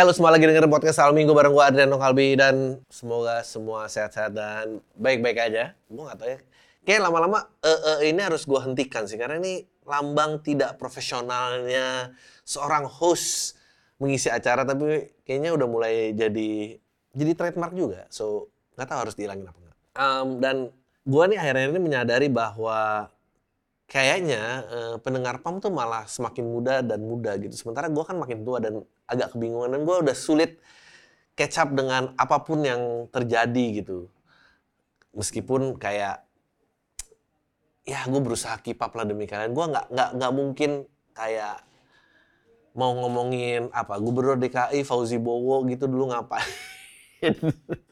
Eh lu semua lagi dengerin podcast Al Minggu bareng gue Adriano Kalbi dan semoga semua sehat-sehat dan baik-baik aja. Gue gak tau ya. Kayak lama-lama eh, eh, ini harus gue hentikan sih karena ini lambang tidak profesionalnya seorang host mengisi acara tapi kayaknya udah mulai jadi jadi trademark juga. So nggak tahu harus dihilangin apa enggak. Um, dan gue nih akhir-akhir ini menyadari bahwa kayaknya uh, pendengar PAM tuh malah semakin muda dan muda gitu. Sementara gue kan makin tua dan agak kebingungan dan gue udah sulit catch up dengan apa pun yang terjadi gitu. Meskipun kayak ya gue berusaha keep up lah demi kalian. Gue nggak nggak nggak mungkin kayak mau ngomongin apa gubernur DKI Fauzi Bowo gitu dulu ngapain.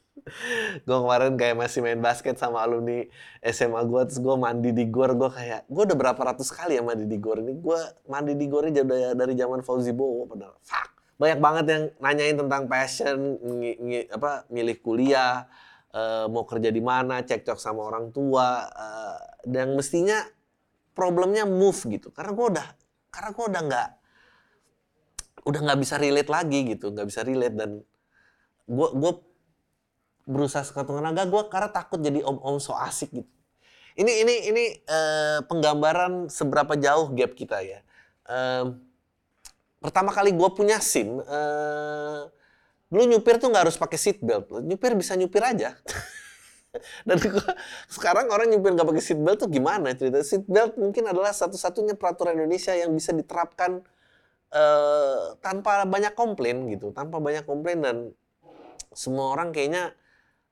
gue kemarin kayak masih main basket sama alumni SMA gue terus gue mandi di gor gue kayak gue udah berapa ratus kali ya mandi di gor ini gue mandi di gor ini dari, zaman Fauzi Bowo padahal fuck banyak banget yang nanyain tentang passion ng, ng, apa milih kuliah uh, mau kerja di mana cekcok sama orang tua uh, dan mestinya problemnya move gitu karena gue udah karena gue udah nggak udah nggak bisa relate lagi gitu nggak bisa relate dan gue gue berusaha sekuat tenaga gue karena takut jadi om-om so asik gitu. Ini ini ini uh, penggambaran seberapa jauh gap kita ya. Pertama kali gue punya SIM, uh, dulu nyupir tuh nggak harus pakai seat belt, nyupir bisa nyupir aja. Dan gua, sekarang orang nyupir nggak pakai seat belt tuh gimana cerita? Seat belt mungkin adalah satu-satunya peraturan Indonesia yang bisa diterapkan uh, tanpa banyak komplain gitu, tanpa banyak komplain dan semua orang kayaknya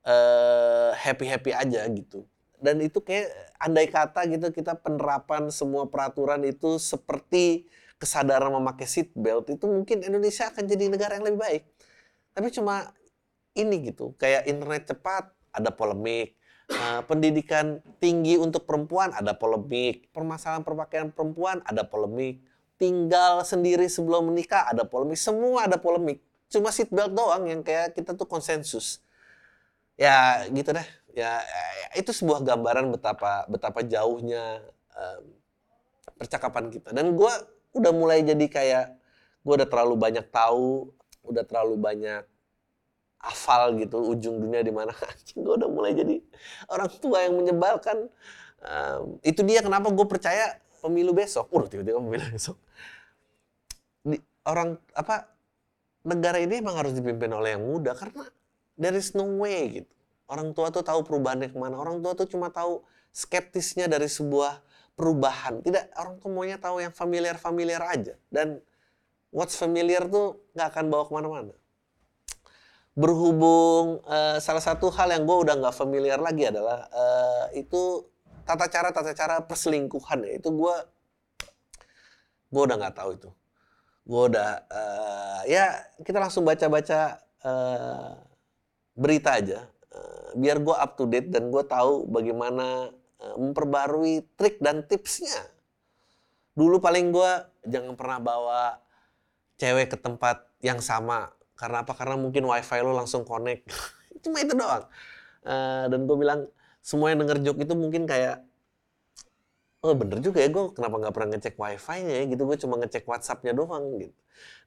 uh, happy happy aja gitu dan itu kayak andai kata gitu kita penerapan semua peraturan itu seperti kesadaran memakai seat belt itu mungkin Indonesia akan jadi negara yang lebih baik. Tapi cuma ini gitu kayak internet cepat ada polemik. Uh, pendidikan tinggi untuk perempuan ada polemik. Permasalahan perpakaian perempuan ada polemik. Tinggal sendiri sebelum menikah ada polemik. Semua ada polemik. Cuma seat belt doang yang kayak kita tuh konsensus. Ya gitu deh. Ya itu sebuah gambaran betapa betapa jauhnya um, percakapan kita. Dan gue udah mulai jadi kayak gue udah terlalu banyak tahu udah terlalu banyak hafal gitu ujung dunia di mana gue udah mulai jadi orang tua yang menyebalkan um, itu dia kenapa gue percaya pemilu besok udah tiba-tiba pemilu besok di, orang apa negara ini emang harus dipimpin oleh yang muda karena there is no way gitu. Orang tua tuh tahu perubahannya ke mana. Orang tua tuh cuma tahu skeptisnya dari sebuah perubahan. Tidak, orang tuh maunya tahu yang familiar-familiar aja. Dan what's familiar tuh nggak akan bawa ke mana-mana. Berhubung uh, salah satu hal yang gue udah nggak familiar lagi adalah uh, itu tata cara tata cara perselingkuhan ya itu gue gue udah nggak tahu itu gue udah uh, ya kita langsung baca-baca uh, berita aja uh, biar gue up to date dan gue tahu bagaimana memperbarui trik dan tipsnya. Dulu paling gue jangan pernah bawa cewek ke tempat yang sama. Karena apa? Karena mungkin wifi lo langsung connect. Cuma itu doang. Uh, dan gue bilang semua yang denger joke itu mungkin kayak oh bener juga ya gue kenapa nggak pernah ngecek wifi-nya ya? Gitu gue cuma ngecek WhatsApp-nya doang gitu.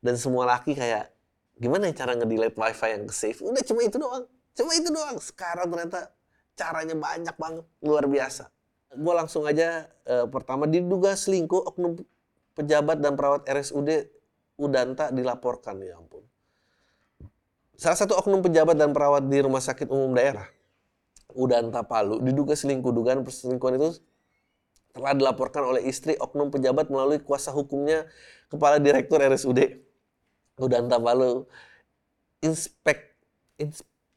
Dan semua laki kayak gimana ya cara nge-delete wifi yang ke save udah cuma itu doang. Cuma itu doang. Sekarang ternyata caranya banyak banget luar biasa. Gue langsung aja uh, pertama diduga selingkuh oknum pejabat dan perawat RSUD Udanta dilaporkan ya ampun. Salah satu oknum pejabat dan perawat di rumah sakit umum daerah Udanta Palu diduga selingkuh. Dugaan perselingkuhan itu telah dilaporkan oleh istri oknum pejabat melalui kuasa hukumnya kepala direktur RSUD Udanta Palu inspek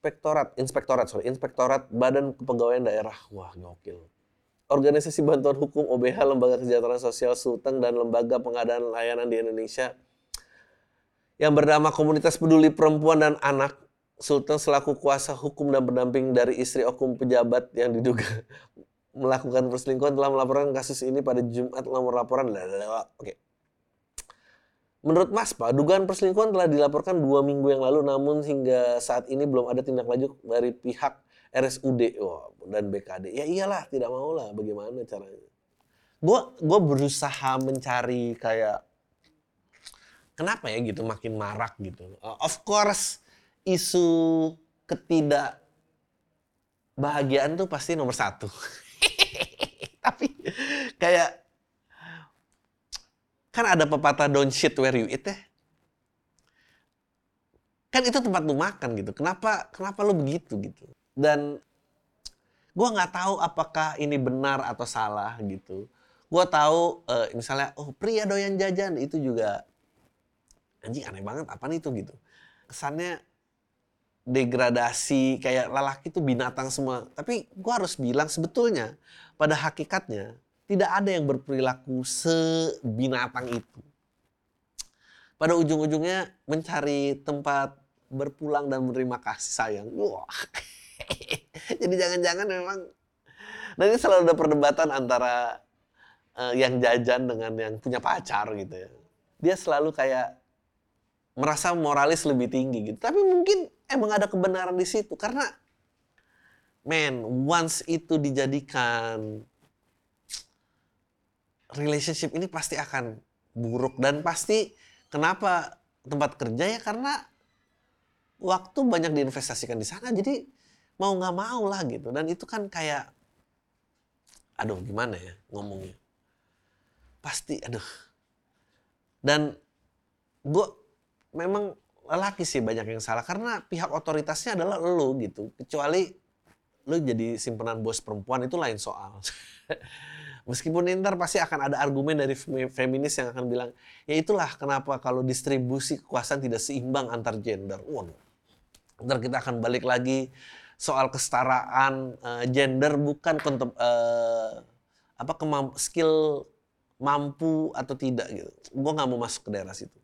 inspektorat inspektorat sorry inspektorat Badan Kepegawaian Daerah wah gokil Organisasi Bantuan Hukum OBH Lembaga Kesejahteraan Sosial Sulteng dan Lembaga Pengadaan Layanan di Indonesia yang bernama Komunitas Peduli Perempuan dan Anak Sultan selaku kuasa hukum dan pendamping dari istri oknum pejabat yang diduga melakukan perselingkuhan telah melaporkan kasus ini pada Jumat nomor laporan. Oke. Menurut Mas Pak, dugaan perselingkuhan telah dilaporkan dua minggu yang lalu, namun hingga saat ini belum ada tindak lanjut dari pihak RSUD dan BKD. Ya iyalah, tidak mau lah. Bagaimana caranya? Gue gue berusaha mencari kayak kenapa ya gitu makin marak gitu. Uh, of course isu ketidak bahagiaan tuh pasti nomor satu. Tapi kayak kan ada pepatah don't shit where you eat ya. Kan itu tempat lu makan gitu. Kenapa kenapa lu begitu gitu? Dan gua nggak tahu apakah ini benar atau salah gitu. Gua tahu uh, misalnya oh pria doyan jajan itu juga anjing aneh banget apa nih itu gitu. Kesannya degradasi kayak lelaki itu binatang semua. Tapi gua harus bilang sebetulnya pada hakikatnya tidak ada yang berperilaku sebinatang itu. Pada ujung-ujungnya mencari tempat berpulang dan menerima kasih sayang. Wah. Jadi jangan-jangan memang dan ini selalu ada perdebatan antara uh, yang jajan dengan yang punya pacar gitu ya. Dia selalu kayak merasa moralis lebih tinggi gitu. Tapi mungkin emang ada kebenaran di situ karena man, once itu dijadikan relationship ini pasti akan buruk dan pasti kenapa tempat kerja ya? Karena waktu banyak diinvestasikan di sana jadi mau nggak mau lah gitu. Dan itu kan kayak aduh gimana ya ngomongnya? Pasti aduh. Dan gue memang lelaki sih banyak yang salah karena pihak otoritasnya adalah lo gitu. Kecuali lo jadi simpenan bos perempuan itu lain soal Meskipun ntar pasti akan ada argumen dari feminis yang akan bilang, ya itulah kenapa kalau distribusi kekuasaan tidak seimbang antar gender. Waduh, ntar kita akan balik lagi soal kesetaraan uh, gender bukan kontem, uh, apa kemamp skill mampu atau tidak gitu. Gue nggak mau masuk ke daerah situ.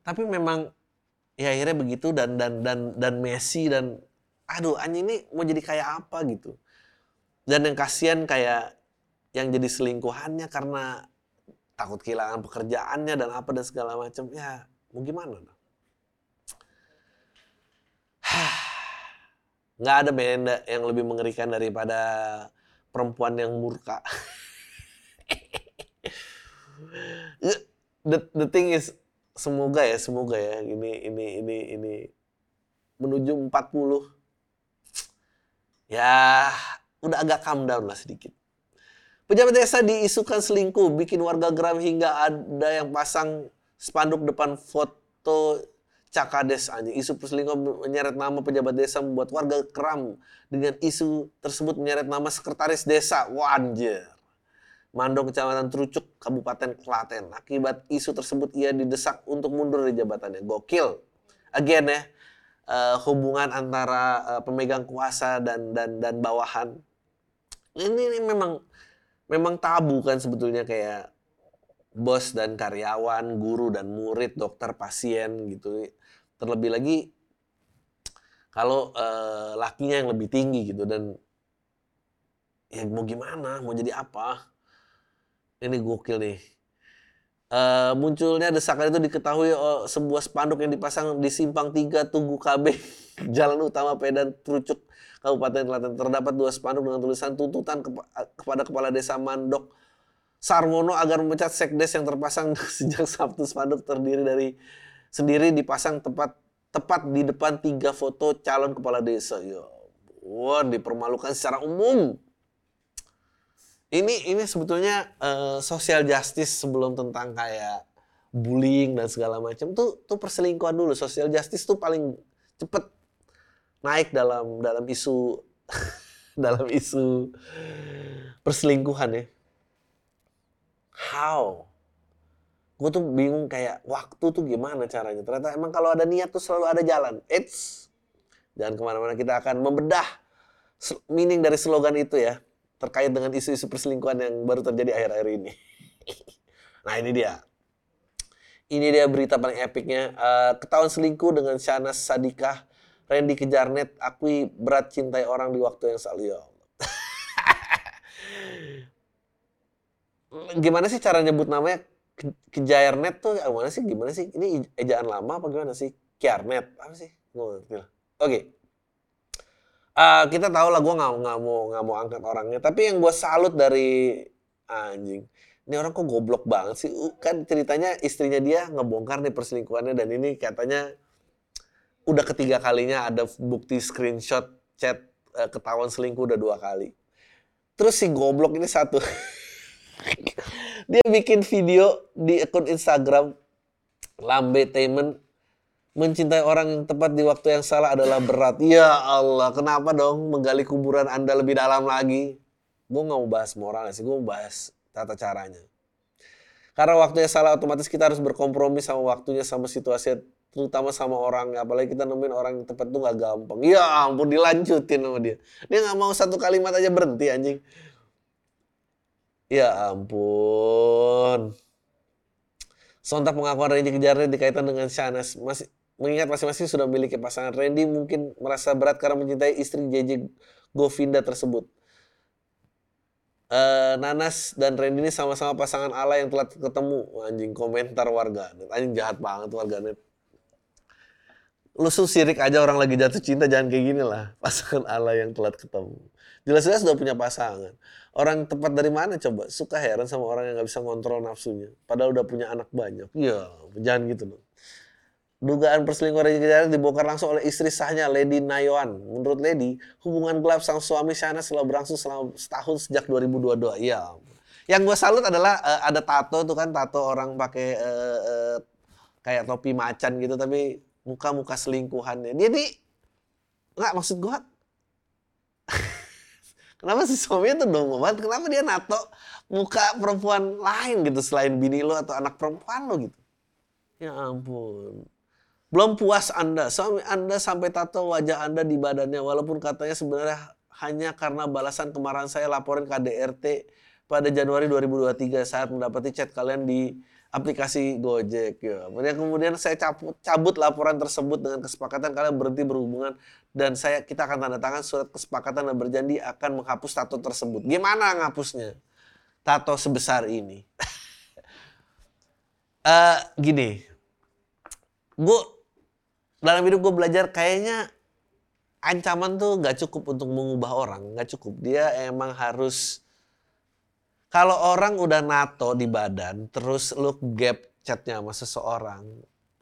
Tapi memang ya akhirnya begitu dan dan dan dan Messi dan aduh anjing ini mau jadi kayak apa gitu. Dan yang kasihan kayak yang jadi selingkuhannya karena takut kehilangan pekerjaannya dan apa dan segala macam ya mau gimana dong nggak ada benda yang lebih mengerikan daripada perempuan yang murka. The, the thing is semoga ya semoga ya ini ini ini ini. Menuju 40 ya udah agak calm down lah sedikit Pejabat desa diisukan selingkuh, bikin warga geram hingga ada yang pasang spanduk depan foto Cakades anjing. Isu perselingkuhan menyeret nama pejabat desa membuat warga geram dengan isu tersebut menyeret nama sekretaris desa. Wah anjir. Mandok Kecamatan Trucuk, Kabupaten Klaten. Akibat isu tersebut ia didesak untuk mundur dari jabatannya. Gokil. Again ya, uh, hubungan antara uh, pemegang kuasa dan dan dan bawahan. Ini, ini memang memang tabu kan sebetulnya kayak bos dan karyawan, guru dan murid, dokter, pasien gitu. Terlebih lagi kalau uh, lakinya yang lebih tinggi gitu dan ya mau gimana, mau jadi apa? Ini gokil nih. Uh, munculnya desakan itu diketahui oh, sebuah spanduk yang dipasang di simpang 3 Tugu KB Jalan Utama Pedan Trucuk Kabupaten Klaten terdapat dua spanduk dengan tulisan tuntutan kepada Kepala Desa Mandok Sarwono agar memecat sekdes yang terpasang sejak Sabtu spanduk terdiri dari sendiri dipasang tepat tepat di depan tiga foto calon kepala desa. Ya, wah dipermalukan secara umum. Ini ini sebetulnya uh, social justice sebelum tentang kayak bullying dan segala macam tuh tuh perselingkuhan dulu. Social justice tuh paling cepet naik dalam dalam isu dalam isu perselingkuhan ya. How? Gue tuh bingung kayak waktu tuh gimana caranya. Ternyata emang kalau ada niat tuh selalu ada jalan. It's jangan ke mana-mana kita akan membedah meaning dari slogan itu ya terkait dengan isu-isu perselingkuhan yang baru terjadi akhir-akhir ini. nah ini dia. Ini dia berita paling epicnya. Uh, ketahuan selingkuh dengan Shanas Sadikah Randy kejar net, akui berat cintai orang di waktu yang salah. Ya Allah. gimana sih cara nyebut namanya? Kejar net tuh gimana sih? Gimana sih? Ini ejaan lama apa gimana sih? Kiarnet apa sih? Oke. Okay. Uh, kita tahu lah gue nggak nggak mau nggak mau angkat orangnya. Tapi yang gue salut dari anjing ini orang kok goblok banget sih. Kan ceritanya istrinya dia ngebongkar nih perselingkuhannya dan ini katanya udah ketiga kalinya ada bukti screenshot chat uh, ketahuan selingkuh udah dua kali. Terus si goblok ini satu. dia bikin video di akun Instagram Lambe Tainment mencintai orang yang tepat di waktu yang salah adalah berat. Ya Allah, kenapa dong menggali kuburan Anda lebih dalam lagi? Gue nggak mau bahas moral sih, gue mau bahas tata caranya. Karena waktunya salah otomatis kita harus berkompromi sama waktunya sama situasi terutama sama orang apalagi kita nemuin orang yang tepat tuh gak gampang ya ampun dilanjutin sama dia dia nggak mau satu kalimat aja berhenti anjing ya ampun sontak pengakuan Randy kejarnya dikaitkan dengan Shanas masih mengingat masing-masing sudah memiliki pasangan Randy mungkin merasa berat karena mencintai istri JJ Govinda tersebut uh, Nanas dan Randy ini sama-sama pasangan Allah yang telah ketemu. Anjing komentar warga. Anjing jahat banget warga net. Lu sirik aja orang lagi jatuh cinta jangan kayak gini lah. Pasangan Allah yang telat ketemu. Jelas-jelas udah punya pasangan. Orang tepat dari mana coba? Suka heran sama orang yang gak bisa ngontrol nafsunya. Padahal udah punya anak banyak. Ya, jangan gitu loh. Dugaan perselingkuhan Ricky Kejara dibongkar langsung oleh istri sahnya, Lady Nayoan. Menurut Lady, hubungan gelap sang suami Shana setelah berlangsung selama setahun sejak 2022. Iya. Yang gue salut adalah uh, ada tato tuh kan, tato orang pakai uh, uh, kayak topi macan gitu, tapi muka-muka selingkuhannya. Dia di nggak maksud gue. Kenapa si suaminya tuh dong banget? Kenapa dia nato muka perempuan lain gitu selain bini lo atau anak perempuan lo gitu? Ya ampun. Belum puas Anda, suami Anda sampai tato wajah Anda di badannya walaupun katanya sebenarnya hanya karena balasan kemarahan saya laporin KDRT pada Januari 2023 saat mendapati chat kalian di aplikasi Gojek ya. Kemudian kemudian saya cabut, cabut laporan tersebut dengan kesepakatan kalian berhenti berhubungan dan saya kita akan tanda tangan surat kesepakatan dan berjanji akan menghapus tato tersebut. Gimana ngapusnya? Tato sebesar ini. uh, gini, gue dalam hidup gue belajar kayaknya ancaman tuh gak cukup untuk mengubah orang, gak cukup. Dia emang harus kalau orang udah nato di badan, terus lu gap chatnya sama seseorang,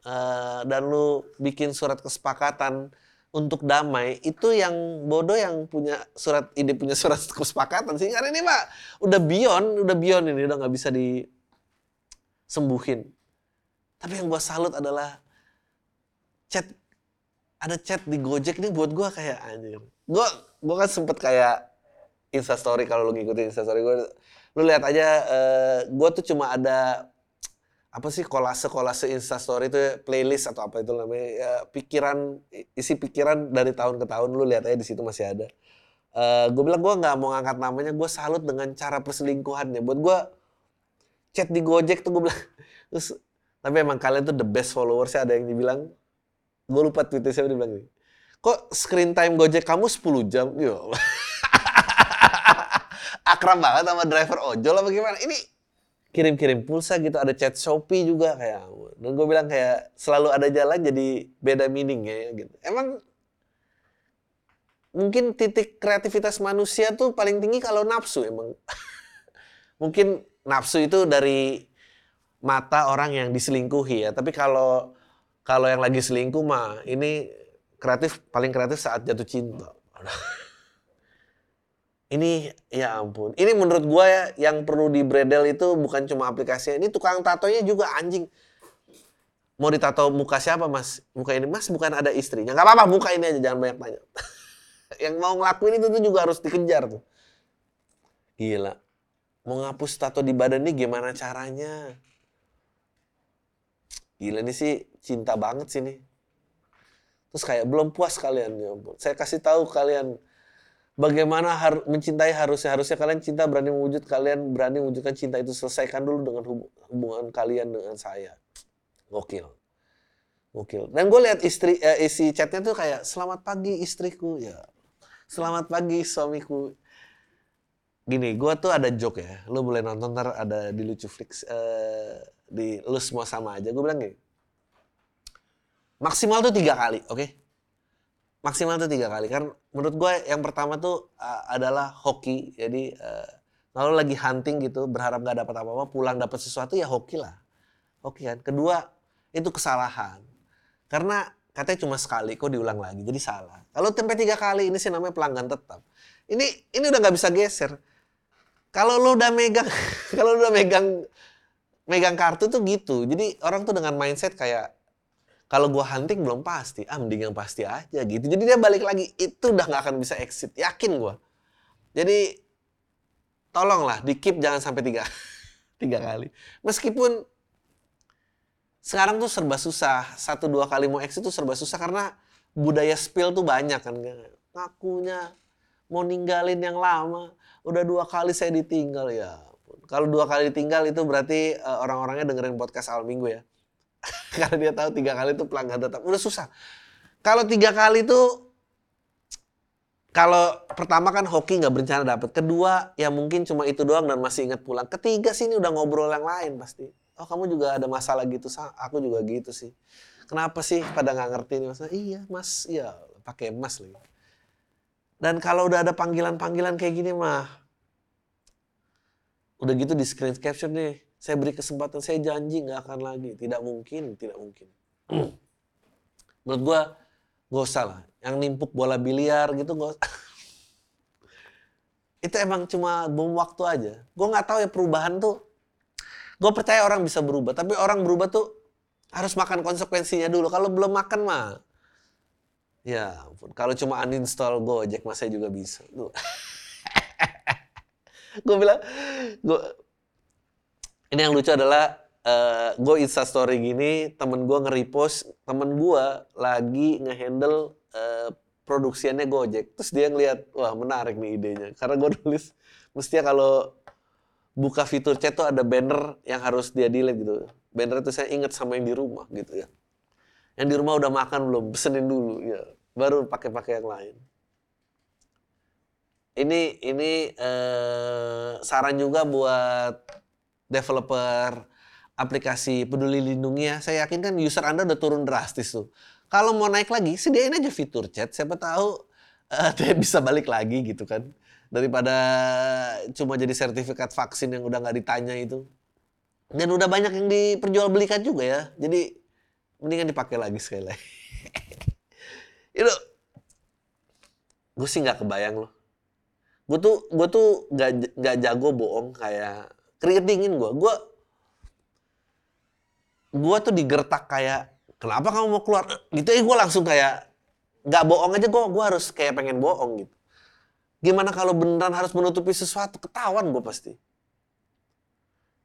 uh, dan lu bikin surat kesepakatan untuk damai, itu yang bodoh yang punya surat ide punya surat kesepakatan sih. Karena ini mah udah beyond, udah beyond ini udah nggak bisa disembuhin. Tapi yang gue salut adalah chat ada chat di Gojek nih buat gue kayak anjir. Gue gue kan sempet kayak Insta Story kalau lu ngikutin Insta Story gue, lu lihat aja uh, eh, gue tuh cuma ada apa sih kolase kolase Insta Story itu playlist atau apa itu namanya ya, pikiran isi pikiran dari tahun ke tahun lu lihat aja di situ masih ada. Uh, eh, gue bilang gue nggak mau ngangkat namanya, gue salut dengan cara perselingkuhannya. Buat gue chat di Gojek tuh gue bilang, terus tapi emang kalian tuh the best followers ada yang dibilang gue lupa tweetnya siapa dia bilang gini kok screen time Gojek kamu 10 jam yo akrab banget sama driver ojol apa gimana? Ini kirim-kirim pulsa gitu ada chat Shopee juga kayak dan gue bilang kayak selalu ada jalan jadi beda meaning ya gitu. Emang mungkin titik kreativitas manusia tuh paling tinggi kalau nafsu emang. Mungkin nafsu itu dari mata orang yang diselingkuhi ya. Tapi kalau kalau yang lagi selingkuh mah ini kreatif paling kreatif saat jatuh cinta. ini ya ampun. Ini menurut gue ya yang perlu di bredel itu bukan cuma aplikasinya. Ini tukang tatonya juga anjing. Mau ditato muka siapa mas? Muka ini mas bukan ada istrinya. Gak apa-apa muka ini aja jangan banyak tanya. yang mau ngelakuin itu tuh juga harus dikejar tuh. Gila. Mau ngapus tato di badan ini gimana caranya? Gila nih sih cinta banget sih nih. Terus kayak belum puas kalian ya Saya kasih tahu kalian bagaimana har mencintai harusnya harusnya kalian cinta berani mewujud kalian berani mewujudkan cinta itu selesaikan dulu dengan hubungan kalian dengan saya. Gokil. Gokil. Dan gue lihat istri eh, isi chatnya tuh kayak selamat pagi istriku ya. Selamat pagi suamiku. Gini, gue tuh ada joke ya. Lo boleh nonton ntar ada di Lucu Flix. Eh, di lu semua sama aja gue bilang gini maksimal tuh tiga kali oke okay? Maksimal tuh tiga kali kan menurut gue yang pertama tuh uh, adalah hoki jadi uh, Lalu lagi hunting gitu, berharap gak dapat apa-apa, pulang dapat sesuatu ya hoki lah. Hoki kan. Kedua, itu kesalahan. Karena katanya cuma sekali, kok diulang lagi, jadi salah. Kalau tempe tiga kali, ini sih namanya pelanggan tetap. Ini ini udah nggak bisa geser. Kalau lo udah megang, kalau udah megang megang kartu tuh gitu. Jadi orang tuh dengan mindset kayak kalau gua hunting belum pasti, ah mending yang pasti aja gitu. Jadi dia balik lagi, itu udah nggak akan bisa exit, yakin gua. Jadi tolonglah di keep jangan sampai tiga tiga kali. Meskipun sekarang tuh serba susah. Satu dua kali mau exit tuh serba susah karena budaya spill tuh banyak kan. Ngakunya mau ninggalin yang lama udah dua kali saya ditinggal ya kalau dua kali ditinggal itu berarti uh, orang-orangnya dengerin podcast awal minggu ya karena dia tahu tiga kali itu pelanggan tetap udah susah kalau tiga kali tuh kalau pertama kan hoki nggak berencana dapat. Kedua ya mungkin cuma itu doang dan masih ingat pulang. Ketiga sini udah ngobrol yang lain pasti. Oh kamu juga ada masalah gitu, aku juga gitu sih. Kenapa sih pada nggak ngerti nih mas? Iya mas, iya pakai emas lagi. Dan kalau udah ada panggilan-panggilan kayak gini mah, udah gitu di screen capture nih, saya beri kesempatan, saya janji nggak akan lagi. Tidak mungkin, tidak mungkin. Menurut gua, gak usah lah. Yang nimpuk bola biliar gitu gak itu emang cuma bom waktu aja. Gue nggak tahu ya perubahan tuh. Gue percaya orang bisa berubah tapi orang berubah tuh harus makan konsekuensinya dulu. Kalau belum makan mah ya kalau cuma uninstall Gojek mas saya juga bisa. Gue bilang gue ini yang lucu adalah uh, eh, gue insta story gini temen gue nge-repost temen gue lagi ngehandle uh, produksiannya Gojek. Terus dia ngeliat wah menarik nih idenya. Karena gue nulis mestinya kalau buka fitur chat tuh ada banner yang harus dia delete gitu. Banner itu saya inget sama yang di rumah gitu ya. Yang di rumah udah makan belum pesenin dulu ya. Baru pakai-pakai yang lain. Ini ini eh, saran juga buat developer aplikasi peduli lindungi ya. Saya yakin kan user Anda udah turun drastis tuh. Kalau mau naik lagi, sediain aja fitur chat. Siapa tahu uh, dia bisa balik lagi gitu kan. Daripada cuma jadi sertifikat vaksin yang udah nggak ditanya itu. Dan udah banyak yang diperjualbelikan juga ya. Jadi mendingan dipakai lagi sekali lagi. itu gue sih nggak kebayang loh. Gue tuh gue tuh nggak jago bohong kayak keringet dingin gue. Gue gue tuh digertak kayak kenapa kamu mau keluar? Gitu. Ya gue langsung kayak nggak bohong aja. Gue gue harus kayak pengen bohong gitu. Gimana kalau beneran harus menutupi sesuatu? Ketahuan gue pasti.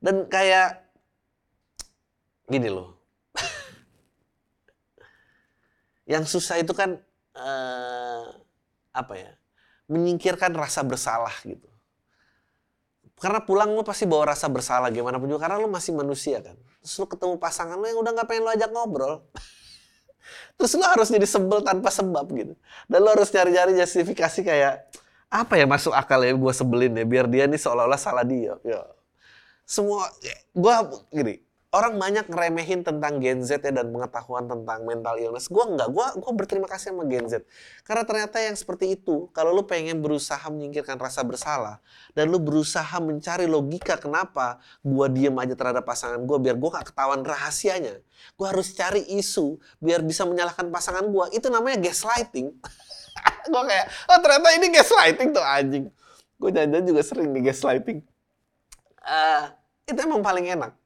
Dan kayak gini loh. Yang susah itu kan uh, apa ya menyingkirkan rasa bersalah gitu karena pulang lu pasti bawa rasa bersalah gimana pun juga karena lu masih manusia kan. Terus lu ketemu pasangan lu yang udah nggak pengen lu ajak ngobrol. Terus lu harus jadi sebel tanpa sebab gitu. Dan lu harus cari-cari justifikasi kayak apa ya masuk akal ya gue sebelin ya biar dia nih seolah-olah salah dia. Ya. Semua gue gini, orang banyak ngeremehin tentang Gen Z ya dan pengetahuan tentang mental illness. Gue enggak, gue gua berterima kasih sama Gen Z. Karena ternyata yang seperti itu, kalau lu pengen berusaha menyingkirkan rasa bersalah, dan lu berusaha mencari logika kenapa gue diem aja terhadap pasangan gue, biar gue gak ketahuan rahasianya. Gue harus cari isu, biar bisa menyalahkan pasangan gue. Itu namanya gaslighting. gue kayak, oh ternyata ini gaslighting tuh anjing. Gue jangan juga sering nih gaslighting. Uh, itu emang paling enak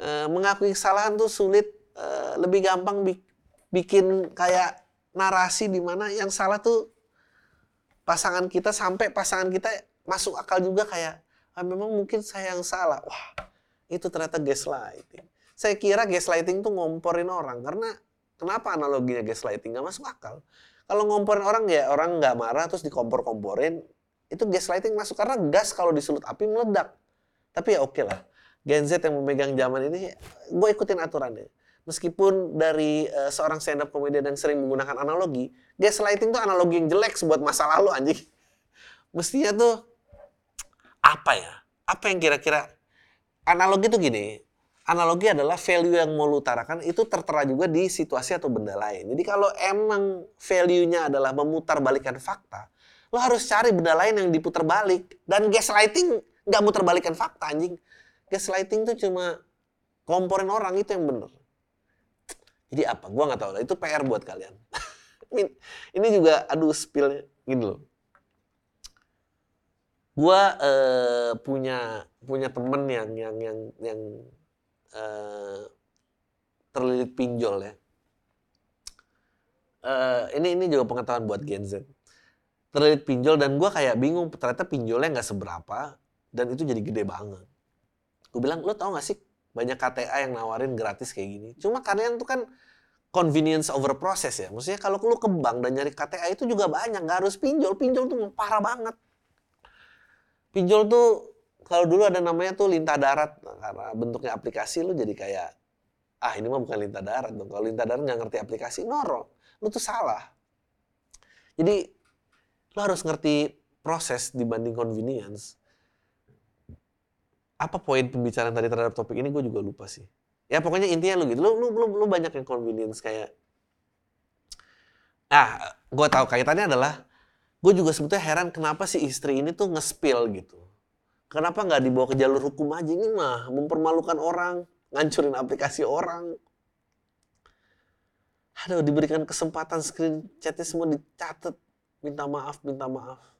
Eh, mengakui kesalahan tuh sulit, uh, lebih gampang bi bikin kayak narasi di mana yang salah tuh pasangan kita sampai pasangan kita masuk akal juga kayak ah, memang mungkin saya yang salah. Wah, itu ternyata gaslighting. Saya kira gaslighting tuh ngomporin orang karena kenapa analoginya gaslighting nggak masuk akal. Kalau ngomporin orang ya orang nggak marah terus dikompor-komporin itu gaslighting masuk karena gas kalau disulut api meledak. Tapi ya oke okay lah. Gen Z yang memegang zaman ini, gue ikutin aturannya. Meskipun dari uh, seorang stand up comedian yang sering menggunakan analogi, gaslighting tuh analogi yang jelek buat masa lalu anjing. Mestinya tuh apa ya? Apa yang kira-kira analogi tuh gini, analogi adalah value yang mau lu utarakan itu tertera juga di situasi atau benda lain. Jadi kalau emang value-nya adalah memutar balikan fakta, lo harus cari benda lain yang diputar balik. Dan gaslighting Nggak mau terbalikan fakta anjing. Gaslighting tuh cuma komporin orang itu yang bener. Jadi apa? Gua nggak tahu. Itu PR buat kalian. Ini juga aduh spillnya gini loh. Gua uh, punya punya temen yang yang yang yang uh, terlilit pinjol ya. Uh, ini ini juga pengetahuan buat Gen Z. Terlilit pinjol dan gue kayak bingung ternyata pinjolnya nggak seberapa dan itu jadi gede banget. Gue bilang lo tau gak sih banyak KTA yang nawarin gratis kayak gini. Cuma kalian tuh kan convenience over process ya. Maksudnya kalau lu ke bank dan nyari KTA itu juga banyak, nggak harus pinjol. Pinjol tuh parah banget. Pinjol tuh kalau dulu ada namanya tuh lintah darat nah, karena bentuknya aplikasi lu jadi kayak ah ini mah bukan lintah darat dong. Kalau lintah darat nggak ngerti aplikasi ngorok, lu tuh salah. Jadi lu harus ngerti proses dibanding convenience apa poin pembicaraan tadi terhadap topik ini gue juga lupa sih. Ya pokoknya intinya lu gitu. Lu lu lu, lu banyak yang convenience kayak Ah, gue tahu kaitannya adalah gue juga sebetulnya heran kenapa si istri ini tuh nge-spill gitu. Kenapa nggak dibawa ke jalur hukum aja ini mah mempermalukan orang, ngancurin aplikasi orang. Aduh, diberikan kesempatan screen chatnya semua dicatat. Minta maaf, minta maaf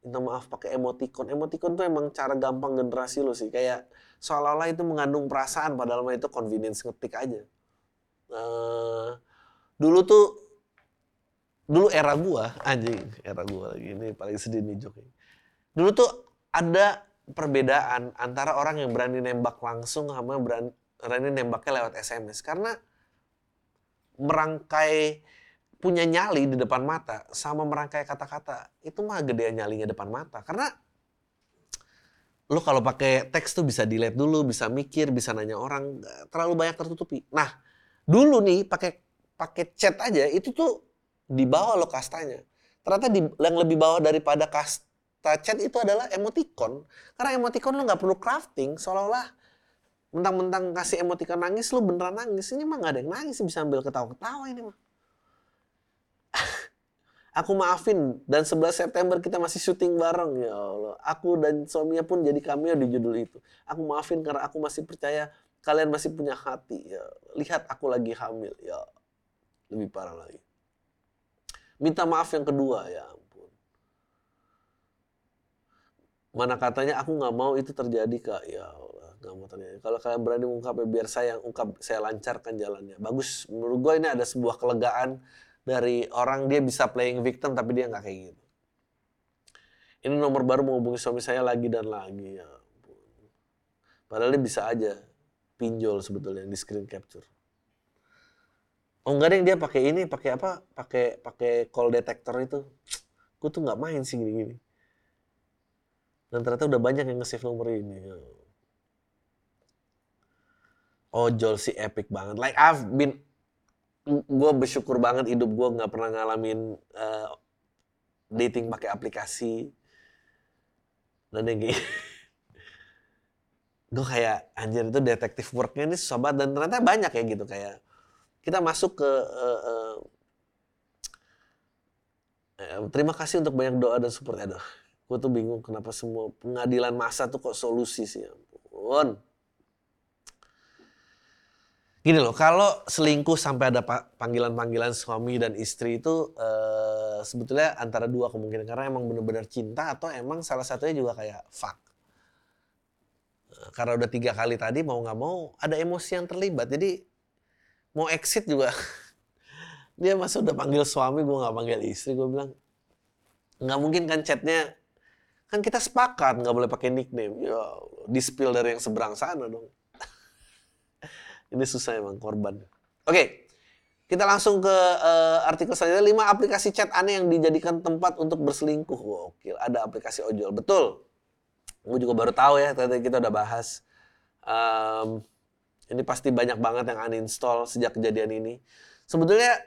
minta maaf pakai emoticon. Emoticon tuh emang cara gampang generasi lo sih. Kayak seolah-olah itu mengandung perasaan padahal mah itu convenience ngetik aja. Uh, dulu tuh dulu era gua anjing era gua lagi ini paling sedih nih Jok. Dulu tuh ada perbedaan antara orang yang berani nembak langsung sama berani, berani nembaknya lewat SMS karena merangkai punya nyali di depan mata sama merangkai kata-kata itu mah gedean nyalinya depan mata. Karena lu kalau pakai teks tuh bisa dilihat dulu bisa mikir bisa nanya orang terlalu banyak tertutupi. Nah dulu nih pakai pakai chat aja itu tuh di bawah lo kastanya. Ternyata di, yang lebih bawah daripada kasta chat itu adalah emoticon. Karena emoticon lo nggak perlu crafting seolah-olah mentang-mentang kasih emoticon nangis lo beneran nangis. Ini mah nggak ada yang nangis bisa ambil ketawa-ketawa ini mah Aku maafin dan 11 September kita masih syuting bareng ya Allah. Aku dan suaminya pun jadi cameo di judul itu. Aku maafin karena aku masih percaya kalian masih punya hati ya. Lihat aku lagi hamil ya. Lebih parah lagi. Minta maaf yang kedua ya ampun. Mana katanya aku nggak mau itu terjadi kak ya Allah nggak mau terjadi. Kalau kalian berani mengungkapnya biar saya yang ungkap saya lancarkan jalannya. Bagus menurut gue ini ada sebuah kelegaan dari orang dia bisa playing victim tapi dia nggak kayak gitu. Ini nomor baru menghubungi suami saya lagi dan lagi ya. Padahal dia bisa aja pinjol sebetulnya di screen capture. Oh enggak deh dia pakai ini, pakai apa? Pakai pakai call detector itu. Gue tuh nggak main sih gini-gini. Dan ternyata udah banyak yang nge-save nomor ini. Ojol sih epic banget. Like I've been gue bersyukur banget hidup gue nggak pernah ngalamin uh, dating pakai aplikasi. Dan yang kayak gue kayak anjir itu detektif worknya ini banget. Dan ternyata banyak ya gitu kayak kita masuk ke uh, uh, uh, terima kasih untuk banyak doa dan support. Aduh gue tuh bingung kenapa semua pengadilan masa tuh kok solusi sih ya ampun Gini loh, kalau selingkuh sampai ada panggilan-panggilan suami dan istri itu uh, sebetulnya antara dua kemungkinan. Karena emang bener-bener cinta atau emang salah satunya juga kayak fuck. Karena udah tiga kali tadi mau nggak mau ada emosi yang terlibat, jadi mau exit juga. Dia masa udah panggil suami gue nggak panggil istri gue bilang nggak mungkin kan chatnya kan kita sepakat nggak boleh pakai nickname. Ya di spill dari yang seberang sana dong ini susah emang korban. Oke, kita langsung ke uh, artikel selanjutnya. 5 aplikasi chat aneh yang dijadikan tempat untuk berselingkuh. Oke, ada aplikasi ojol. Betul. Gue juga baru tahu ya, tadi kita udah bahas. Um, ini pasti banyak banget yang uninstall sejak kejadian ini. Sebetulnya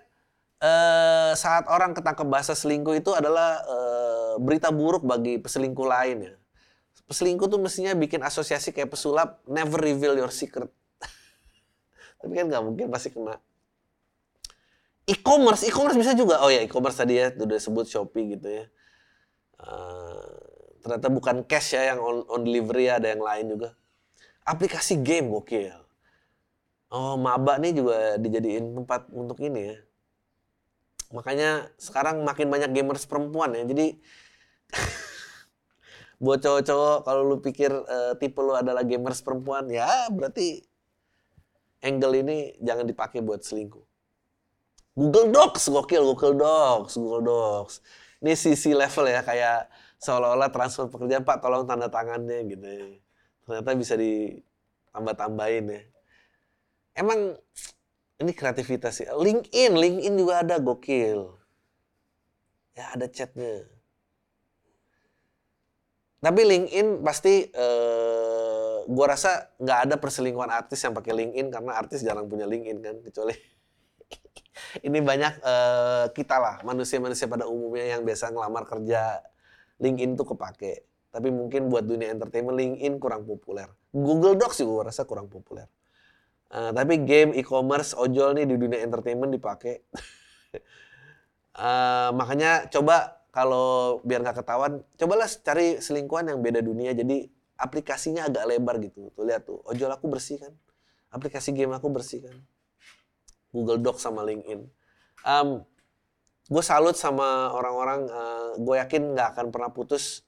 uh, saat orang ketangkep bahasa selingkuh itu adalah uh, berita buruk bagi peselingkuh lain ya. Peselingkuh tuh mestinya bikin asosiasi kayak pesulap, never reveal your secret tapi kan nggak mungkin pasti kena. E-commerce, e-commerce bisa juga. Oh ya, e-commerce tadi ya, udah sebut Shopee gitu ya. Uh, ternyata bukan cash ya yang on, on delivery ada yang lain juga. Aplikasi game gokil. Oh, maba nih juga dijadiin tempat untuk ini ya. Makanya sekarang makin banyak gamers perempuan ya. Jadi buat cowok-cowok kalau lu pikir uh, tipe lu adalah gamers perempuan ya berarti angle ini jangan dipakai buat selingkuh. Google Docs gokil Google Docs, Google Docs. Ini sisi level ya kayak seolah-olah transfer pekerjaan Pak tolong tanda tangannya gitu. Ternyata bisa ditambah-tambahin ya. Emang ini kreativitas sih. LinkedIn, LinkedIn juga ada gokil. Ya ada chatnya. Tapi LinkedIn pasti uh, gua rasa nggak ada perselingkuhan artis yang pakai LinkedIn karena artis jarang punya LinkedIn kan kecuali ini banyak uh, kita lah manusia-manusia pada umumnya yang biasa ngelamar kerja LinkedIn tuh kepake. Tapi mungkin buat dunia entertainment LinkedIn kurang populer. Google Docs juga gua rasa kurang populer. Uh, tapi game e-commerce ojol nih di dunia entertainment dipakai. uh, makanya coba kalau biar nggak ketahuan, cobalah cari selingkuhan yang beda dunia. Jadi aplikasinya agak lebar gitu. Tuh lihat tuh, ojol aku bersih kan. Aplikasi game aku bersih kan. Google Docs sama LinkedIn. Um, gue salut sama orang-orang, uh, gue yakin nggak akan pernah putus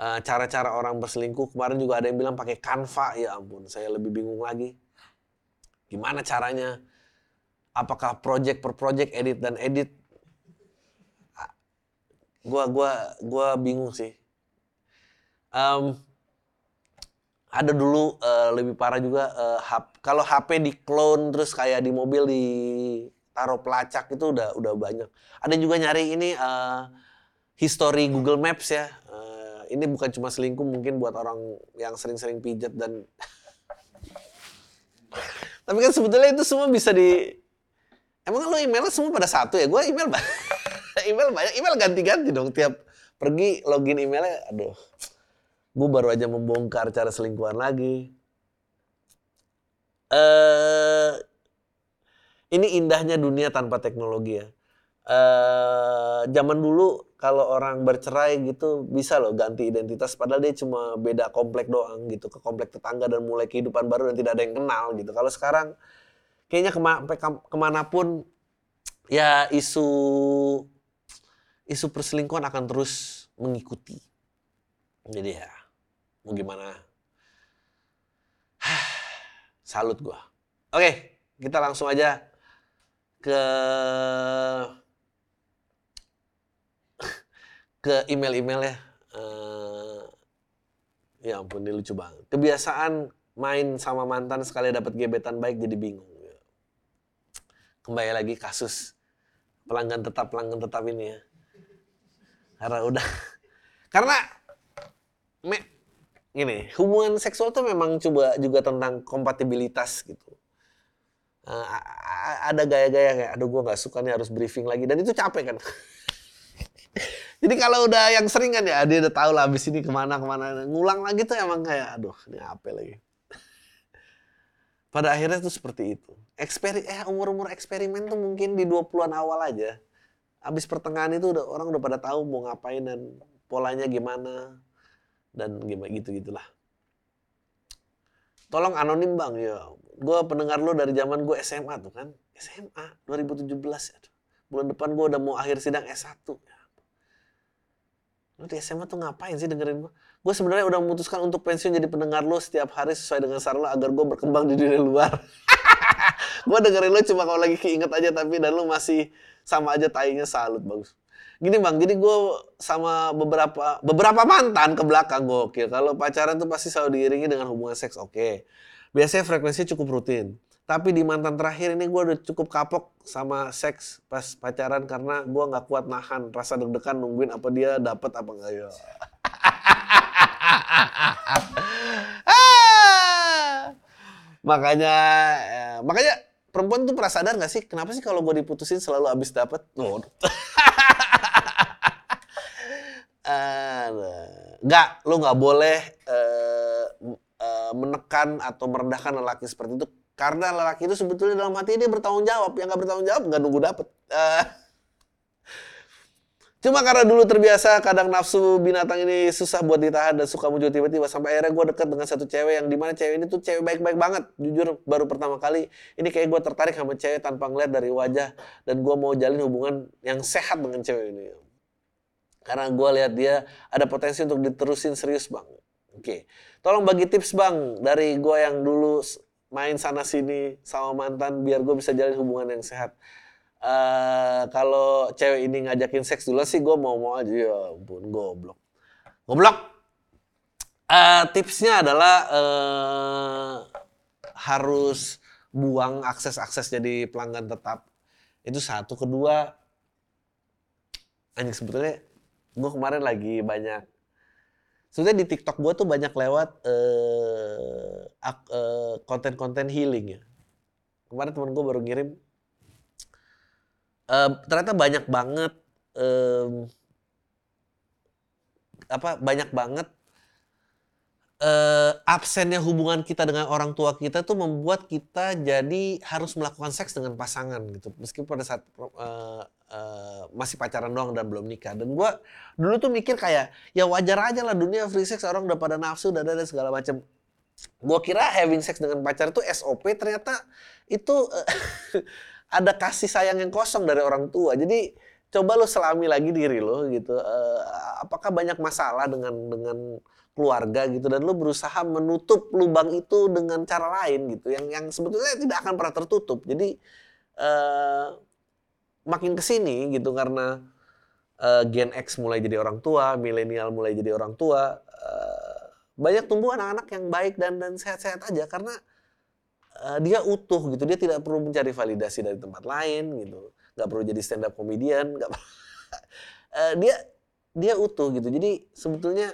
uh, cara-cara orang berselingkuh. Kemarin juga ada yang bilang pakai Canva, ya ampun, saya lebih bingung lagi. Gimana caranya? Apakah project per project, edit dan edit? gua gua gua bingung sih. Um, ada dulu uh, lebih parah juga uh, kalau HP di clone terus kayak di mobil di taruh pelacak itu udah udah banyak. Ada juga nyari ini uh, history Google Maps ya. Uh, ini bukan cuma selingkuh mungkin buat orang yang sering-sering pijat dan tapi kan sebetulnya itu semua bisa di emang lo emailnya semua pada satu ya? Gue email email banyak, email ganti-ganti dong tiap pergi login emailnya, aduh, gue baru aja membongkar cara selingkuhan lagi. Uh, ini indahnya dunia tanpa teknologi ya. Uh, zaman dulu kalau orang bercerai gitu bisa loh ganti identitas padahal dia cuma beda komplek doang gitu ke komplek tetangga dan mulai kehidupan baru dan tidak ada yang kenal gitu. Kalau sekarang kayaknya kema ke mana pun ya isu isu perselingkuhan akan terus mengikuti. Jadi ya, mau gimana? Salut gua. Oke, kita langsung aja ke ke email-email ya. Uh, ya ampun, ini lucu banget. Kebiasaan main sama mantan sekali dapat gebetan baik jadi bingung. Kembali lagi kasus pelanggan tetap pelanggan tetap ini ya. Karena udah karena me, gini, hubungan seksual tuh memang coba juga tentang kompatibilitas gitu. Uh, ada gaya-gaya kayak, aduh gue nggak suka nih harus briefing lagi dan itu capek kan. Jadi kalau udah yang sering kan ya dia udah tahu lah abis ini ke mana ke mana ngulang lagi tuh emang kayak aduh ini apa lagi. Pada akhirnya tuh seperti itu. Eksperi eh umur-umur eksperimen tuh mungkin di 20-an awal aja habis pertengahan itu udah orang udah pada tahu mau ngapain dan polanya gimana dan gimana gitu gitulah. Tolong anonim bang. Ya gue pendengar lo dari zaman gue SMA tuh kan? SMA 2017 ya. Bulan depan gue udah mau akhir sidang S1 ya. lo di SMA tuh ngapain sih dengerin gue gue sebenarnya udah memutuskan untuk pensiun jadi pendengar lo setiap hari sesuai dengan saran lo agar gue berkembang di dunia luar. Gue dengerin lo cuma kalau lagi keinget aja tapi dan lo masih sama aja tainya salut bagus. Gini bang, jadi gue sama beberapa beberapa mantan ke belakang gokil. Kalau pacaran tuh pasti selalu diiringi dengan hubungan seks, oke. Okay. Biasanya frekuensinya cukup rutin. Tapi di mantan terakhir ini gue udah cukup kapok sama seks pas pacaran karena gue nggak kuat nahan rasa deg-degan nungguin apa dia dapat apa enggak ya. makanya, eh, makanya perempuan tuh pernah sadar gak sih kenapa sih kalau gue diputusin selalu abis dapet? Oh. nggak, lu nggak boleh uh, uh, menekan atau merendahkan lelaki seperti itu. Karena lelaki itu sebetulnya dalam hati dia bertanggung jawab. Yang nggak bertanggung jawab nggak nunggu dapet. Uh, Cuma karena dulu terbiasa kadang nafsu binatang ini susah buat ditahan dan suka muncul tiba-tiba. Sampai akhirnya gue deket dengan satu cewek yang di mana cewek ini tuh cewek baik-baik banget. Jujur baru pertama kali ini kayak gue tertarik sama cewek tanpa ngeliat dari wajah. Dan gue mau jalin hubungan yang sehat dengan cewek ini karena gue lihat dia ada potensi untuk diterusin serius bang. Oke tolong bagi tips bang dari gue yang dulu main sana sini sama mantan biar gue bisa jalin hubungan yang sehat. Uh, kalau cewek ini ngajakin seks dulu sih gue mau mau aja. Ya ampun goblok. Goblok. Uh, tipsnya adalah uh, harus buang akses-akses jadi pelanggan tetap. Itu satu. Kedua anjing sebetulnya gue kemarin lagi banyak sebetulnya di TikTok gue tuh banyak lewat konten-konten uh, uh, healing ya. Kemarin temen gue baru ngirim uh, ternyata banyak banget um, apa banyak banget uh, absennya hubungan kita dengan orang tua kita tuh membuat kita jadi harus melakukan seks dengan pasangan gitu. Meskipun pada saat uh, uh, masih pacaran doang dan belum nikah dan gue dulu tuh mikir kayak ya wajar aja lah dunia free sex orang udah pada nafsu dan ada segala macam gue kira having sex dengan pacar itu SOP ternyata itu uh, ada kasih sayang yang kosong dari orang tua. Jadi coba lo selami lagi diri lo gitu. Uh, apakah banyak masalah dengan dengan keluarga gitu dan lo berusaha menutup lubang itu dengan cara lain gitu yang yang sebetulnya tidak akan pernah tertutup. Jadi makin ke sini gitu karena uh, Gen X mulai jadi orang tua, milenial mulai jadi orang tua, uh, banyak tumbuh anak-anak yang baik dan dan sehat-sehat aja karena uh, dia utuh gitu. Dia tidak perlu mencari validasi dari tempat lain gitu. Nggak perlu jadi stand up comedian nggak uh, dia dia utuh gitu. Jadi sebetulnya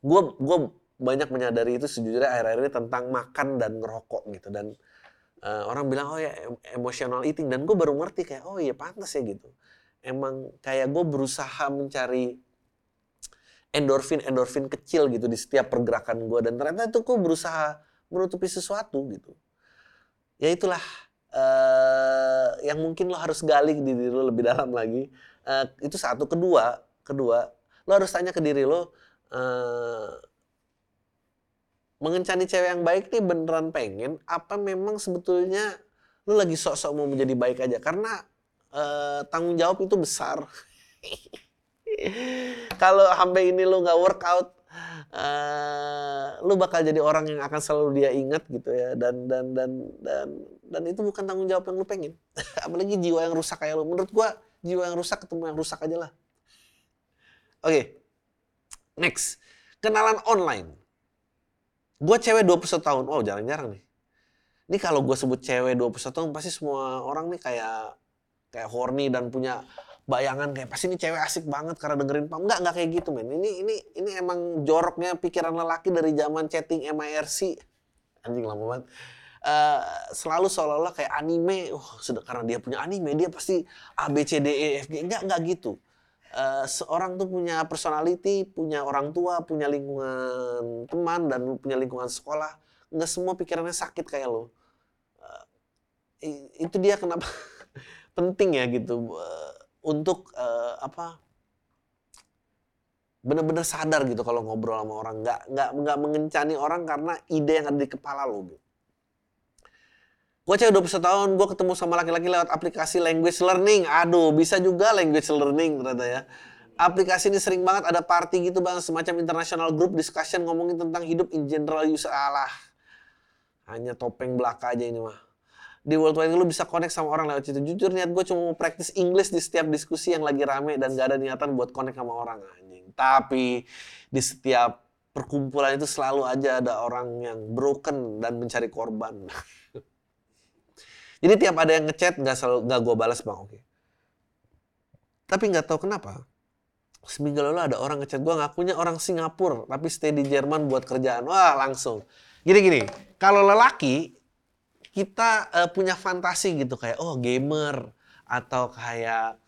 gue gue banyak menyadari itu sejujurnya akhir-akhir ini tentang makan dan ngerokok gitu. Dan uh, orang bilang oh ya emotional eating dan gue baru ngerti kayak oh iya pantas ya gitu emang kayak gue berusaha mencari endorfin endorfin kecil gitu di setiap pergerakan gue dan ternyata itu gue berusaha menutupi sesuatu gitu. Ya itulah uh, yang mungkin lo harus gali di diri lo lebih dalam lagi. Uh, itu satu. Kedua, kedua, lo harus tanya ke diri lo, uh, mengencani cewek yang baik nih beneran pengen, apa memang sebetulnya lo lagi sok-sok mau menjadi baik aja? Karena uh, tanggung jawab itu besar. Kalau sampai ini lo nggak workout, uh, lu bakal jadi orang yang akan selalu dia ingat gitu ya dan dan dan dan dan itu bukan tanggung jawab yang lu pengen apalagi jiwa yang rusak kayak lu menurut gua jiwa yang rusak ketemu yang rusak aja lah oke okay. next kenalan online gua cewek 21 tahun. Oh jarang-jarang nih. Ini kalau gue sebut cewek 21 tahun pasti semua orang nih kayak kayak horny dan punya bayangan kayak pasti ini cewek asik banget karena dengerin pam. Nggak nggak kayak gitu men. Ini ini ini emang joroknya pikiran lelaki dari zaman chatting MIRC anjing lama banget. Uh, selalu seolah-olah kayak anime. Sudah karena dia punya anime dia pasti A B C D E F G. Nggak nggak gitu uh, seorang tuh punya personality punya orang tua punya lingkungan teman dan punya lingkungan sekolah nggak semua pikirannya sakit kayak lo uh, itu dia kenapa penting ya gitu uh, untuk uh, apa benar-benar sadar gitu kalau ngobrol sama orang nggak nggak nggak mengencani orang karena ide yang ada di kepala lo gitu. Gue cewek 21 tahun, gue ketemu sama laki-laki lewat aplikasi language learning. Aduh, bisa juga language learning ternyata ya. Aplikasi ini sering banget ada party gitu bang, semacam international group discussion ngomongin tentang hidup in general use Allah. Hanya topeng belaka aja ini mah di World Wide lu bisa connect sama orang lewat situ. Jujur niat gue cuma mau praktis English di setiap diskusi yang lagi rame dan gak ada niatan buat connect sama orang anjing. Tapi di setiap perkumpulan itu selalu aja ada orang yang broken dan mencari korban. Jadi tiap ada yang ngechat nggak selalu nggak gue balas bang, oke. Tapi nggak tahu kenapa seminggu lalu ada orang ngechat gue ngakunya orang Singapura tapi stay di Jerman buat kerjaan. Wah langsung. Gini gini, kalau lelaki kita uh, punya fantasi gitu kayak oh gamer atau kayak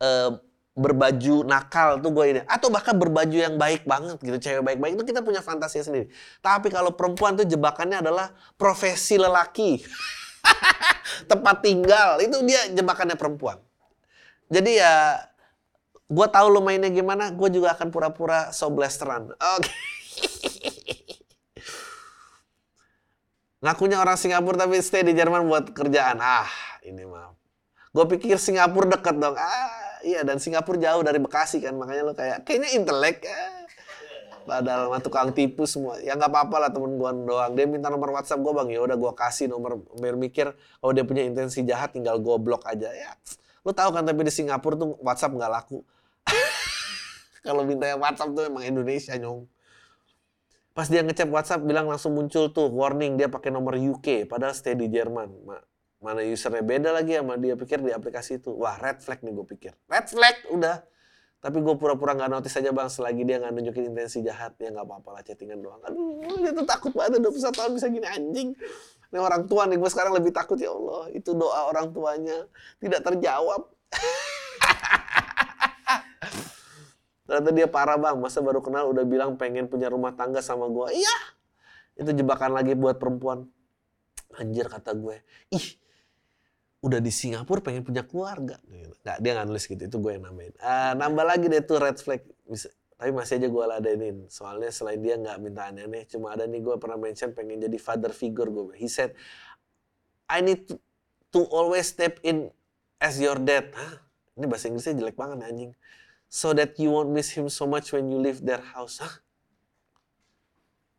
uh, berbaju nakal tuh gue ini atau bahkan berbaju yang baik banget gitu cewek baik-baik itu kita punya fantasi sendiri tapi kalau perempuan tuh jebakannya adalah profesi lelaki tempat tinggal itu dia jebakannya perempuan jadi ya gue tahu lo mainnya gimana, gue juga akan pura-pura so blasteran. Oke. Okay. Ngakunya orang Singapura tapi stay di Jerman buat kerjaan. Ah, ini mah. Gue pikir Singapura deket dong. Ah, iya dan Singapura jauh dari Bekasi kan, makanya lo kayak kayaknya intelek. Ah. Padahal mah tukang tipu semua. Ya nggak apa-apa lah temen gue doang. Dia minta nomor WhatsApp gue bang, ya udah gue kasih nomor. Biar mikir kalau dia punya intensi jahat tinggal gue blok aja. Ya, lo tahu kan tapi di Singapura tuh WhatsApp nggak laku. kalau minta WhatsApp tuh emang Indonesia nyong. Pas dia ngechat WhatsApp bilang langsung muncul tuh warning dia pakai nomor UK padahal stay di Jerman. Mana usernya beda lagi sama dia pikir di aplikasi itu. Wah red flag nih gue pikir. Red flag udah. Tapi gue pura-pura nggak notice aja bang selagi dia nggak nunjukin intensi jahat ya nggak apa-apa lah chattingan doang. Aduh dia tuh takut banget udah bisa tahun bisa gini anjing. Ini orang tua nih gue sekarang lebih takut ya Allah. Itu doa orang tuanya tidak terjawab. Ternyata dia parah bang, masa baru kenal udah bilang pengen punya rumah tangga sama gue. Iya, itu jebakan lagi buat perempuan. Anjir kata gue, ih udah di Singapura pengen punya keluarga. Nggak, dia nggak nulis gitu, itu gue yang namain. Uh, nambah lagi deh tuh red flag. Bisa, tapi masih aja gue ladenin. Soalnya selain dia nggak minta aneh-aneh, cuma ada nih gue pernah mention pengen jadi father figure gue. He said, I need to, to always step in as your dad. Hah? Ini bahasa Inggrisnya jelek banget anjing so that you won't miss him so much when you leave their house. Hah?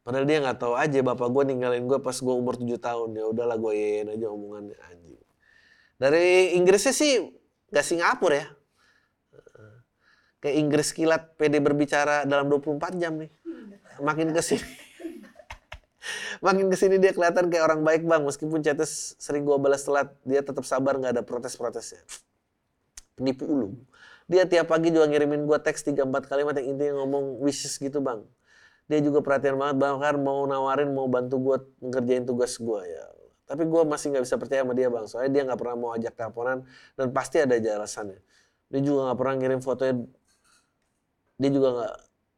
Padahal dia nggak tahu aja bapak gue ninggalin gue pas gue umur 7 tahun. Ya udahlah gue yain aja omongannya anjing. Dari Inggrisnya sih nggak Singapura ya. Kayak Inggris kilat PD berbicara dalam 24 jam nih. Makin ke sini. Makin ke sini dia kelihatan kayak orang baik bang. Meskipun chatnya sering gue balas telat. Dia tetap sabar nggak ada protes-protesnya. Penipu ulung. Dia tiap pagi juga ngirimin gue teks 3-4 kalimat yang intinya ngomong wishes gitu bang. Dia juga perhatian banget bahkan mau nawarin mau bantu gue ngerjain tugas gue ya. Tapi gue masih nggak bisa percaya sama dia bang. Soalnya dia nggak pernah mau ajak teleponan dan pasti ada aja alasannya. Dia juga nggak pernah ngirim fotonya. Dia juga nggak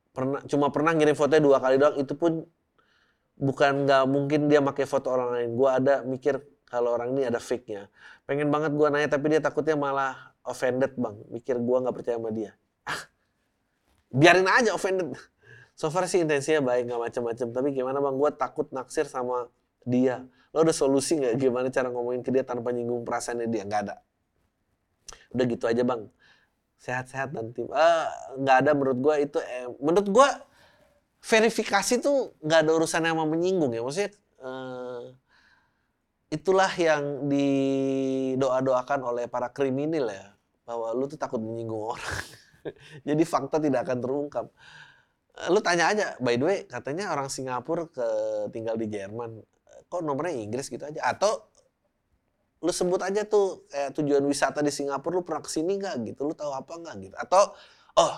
pernah cuma pernah ngirim fotonya dua kali doang. Itu pun bukan nggak mungkin dia pakai foto orang lain. Gue ada mikir kalau orang ini ada fake-nya. Pengen banget gue nanya tapi dia takutnya malah offended bang, mikir gue nggak percaya sama dia. Ah, biarin aja offended. So far sih intensinya baik nggak macam-macam, tapi gimana bang? Gue takut naksir sama dia. Lo ada solusi nggak gimana cara ngomongin ke dia tanpa nyinggung perasaannya dia? Nggak ada. Udah gitu aja bang. Sehat-sehat nanti. Uh, nggak ada menurut gue itu. Eh, menurut gue verifikasi tuh nggak ada urusan sama menyinggung ya. Maksudnya uh, itulah yang didoa-doakan oleh para kriminal ya bahwa lu tuh takut menyinggung orang. Jadi fakta tidak akan terungkap. Lu tanya aja, by the way, katanya orang Singapura ke tinggal di Jerman. Kok nomornya Inggris gitu aja? Atau lu sebut aja tuh kayak tujuan wisata di Singapura lu pernah ke sini nggak gitu? Lu tahu apa nggak gitu? Atau oh,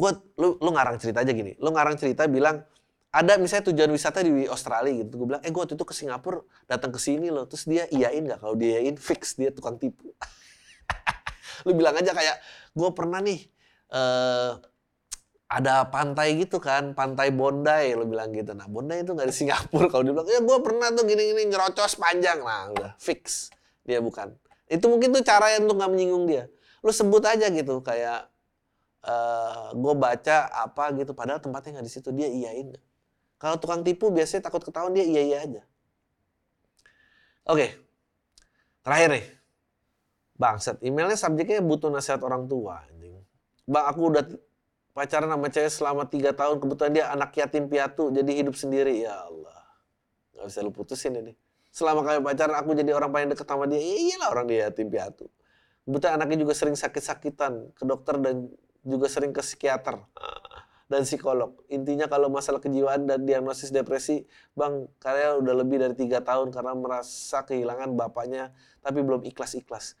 gua lu lu ngarang cerita aja gini. Lu ngarang cerita bilang ada misalnya tujuan wisata di Australia gitu. Gue bilang, eh gue waktu itu ke Singapura datang ke sini loh. Terus dia iyain nggak? Kalau dia iyain, fix dia tukang tipu. lu bilang aja kayak gue pernah nih uh, ada pantai gitu kan, pantai Bondi lu bilang gitu. Nah Bondi itu nggak di Singapura. Kalau dia bilang ya gue pernah tuh gini-gini nyerocos panjang, nah udah fix dia bukan. Itu mungkin tuh cara yang untuk nggak menyinggung dia. Lu sebut aja gitu kayak uh, eh, gue baca apa gitu, padahal tempatnya nggak di situ dia iyain. Kalau tukang tipu biasanya takut ketahuan dia iya iya aja. Oke, terakhir nih. Bangsat, emailnya subjeknya butuh nasihat orang tua. Bang, aku udah pacaran sama cewek selama tiga tahun. Kebetulan dia anak yatim piatu, jadi hidup sendiri. Ya Allah. Gak bisa lu putusin ini. Selama kami pacaran, aku jadi orang paling deket sama dia. Ya iyalah orang dia yatim piatu. Kebetulan anaknya juga sering sakit-sakitan ke dokter dan juga sering ke psikiater dan psikolog. Intinya kalau masalah kejiwaan dan diagnosis depresi, Bang, karya udah lebih dari tiga tahun karena merasa kehilangan bapaknya, tapi belum ikhlas-ikhlas.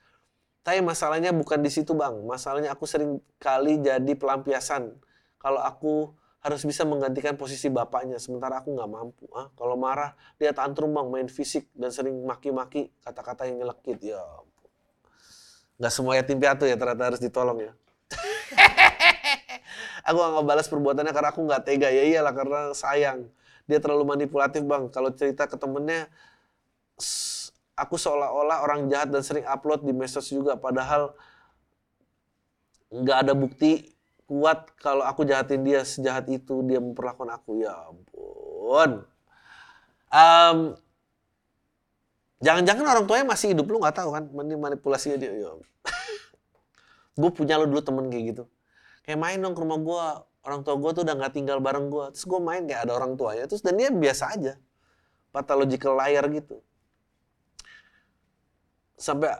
Tapi masalahnya bukan di situ bang. Masalahnya aku sering kali jadi pelampiasan. Kalau aku harus bisa menggantikan posisi bapaknya, sementara aku nggak mampu. Ah, kalau marah, dia tantrum bang, main fisik dan sering maki-maki kata-kata yang nyelekit. Ya, nggak semua yatim piatu ya ternyata harus ditolong ya. aku nggak ngebalas perbuatannya karena aku nggak tega ya iyalah karena sayang. Dia terlalu manipulatif bang. Kalau cerita ke temennya, aku seolah-olah orang jahat dan sering upload di medsos juga padahal nggak ada bukti kuat kalau aku jahatin dia sejahat itu dia memperlakukan aku. Ya ampun. Um, jangan-jangan orang tuanya masih hidup lu nggak tahu kan manipulasi dia. Ya. gue punya lo dulu temen kayak gitu. Kayak main dong ke rumah gue orang tua gue tuh udah nggak tinggal bareng gue terus gue main kayak ada orang tuanya. Terus dan dia biasa aja. Pathological liar gitu sampai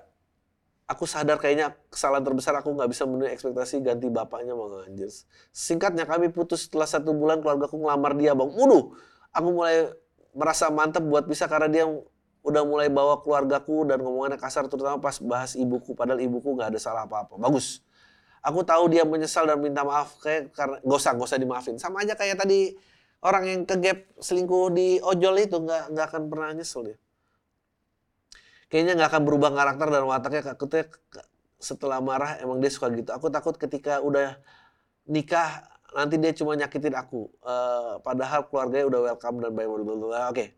aku sadar kayaknya kesalahan terbesar aku nggak bisa memenuhi ekspektasi ganti bapaknya mau anjir. Singkatnya kami putus setelah satu bulan keluarga aku ngelamar dia bang. Waduh, aku mulai merasa mantep buat bisa karena dia udah mulai bawa keluargaku dan ngomongannya kasar terutama pas bahas ibuku padahal ibuku nggak ada salah apa-apa. Bagus. Aku tahu dia menyesal dan minta maaf kayak karena gak usah, gak usah dimaafin. Sama aja kayak tadi orang yang kegap selingkuh di ojol itu nggak nggak akan pernah nyesel dia kayaknya nggak akan berubah karakter dan wataknya takutnya setelah marah emang dia suka gitu. Aku takut ketika udah nikah nanti dia cuma nyakitin aku. Uh, padahal keluarganya udah welcome dan baik dulu oke. Okay.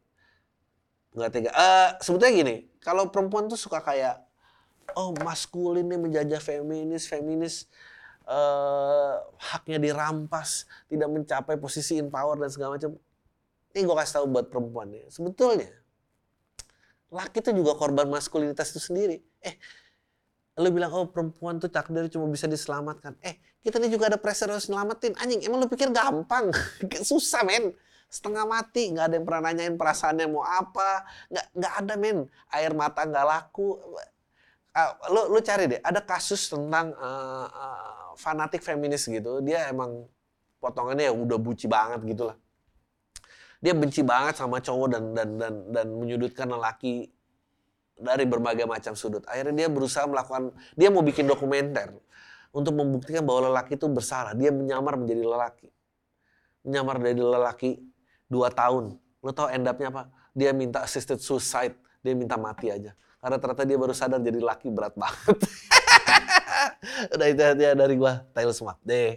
nggak tega. Uh, sebetulnya gini kalau perempuan tuh suka kayak oh maskulin nih menjajah feminis feminis uh, haknya dirampas tidak mencapai posisi in power dan segala macam. Ini gue kasih tahu buat perempuan ya. Sebetulnya laki itu juga korban maskulinitas itu sendiri. Eh, lu bilang oh perempuan tuh takdir cuma bisa diselamatkan. Eh, kita ini juga ada pressure harus nyelamatin. Anjing, emang lu pikir gampang? Susah, men. Setengah mati, nggak ada yang pernah nanyain perasaannya mau apa. Nggak, nggak ada, men. Air mata nggak laku. Uh, lu, lu cari deh, ada kasus tentang uh, uh, fanatik feminis gitu. Dia emang potongannya ya udah buci banget gitu lah dia benci banget sama cowok dan dan dan dan menyudutkan lelaki dari berbagai macam sudut. Akhirnya dia berusaha melakukan, dia mau bikin dokumenter untuk membuktikan bahwa lelaki itu bersalah. Dia menyamar menjadi lelaki. Menyamar menjadi lelaki dua tahun. Lo tau end up-nya apa? Dia minta assisted suicide. Dia minta mati aja. Karena ternyata dia baru sadar jadi laki berat banget. Udah itu aja dari gua. Tail Smart. Deh.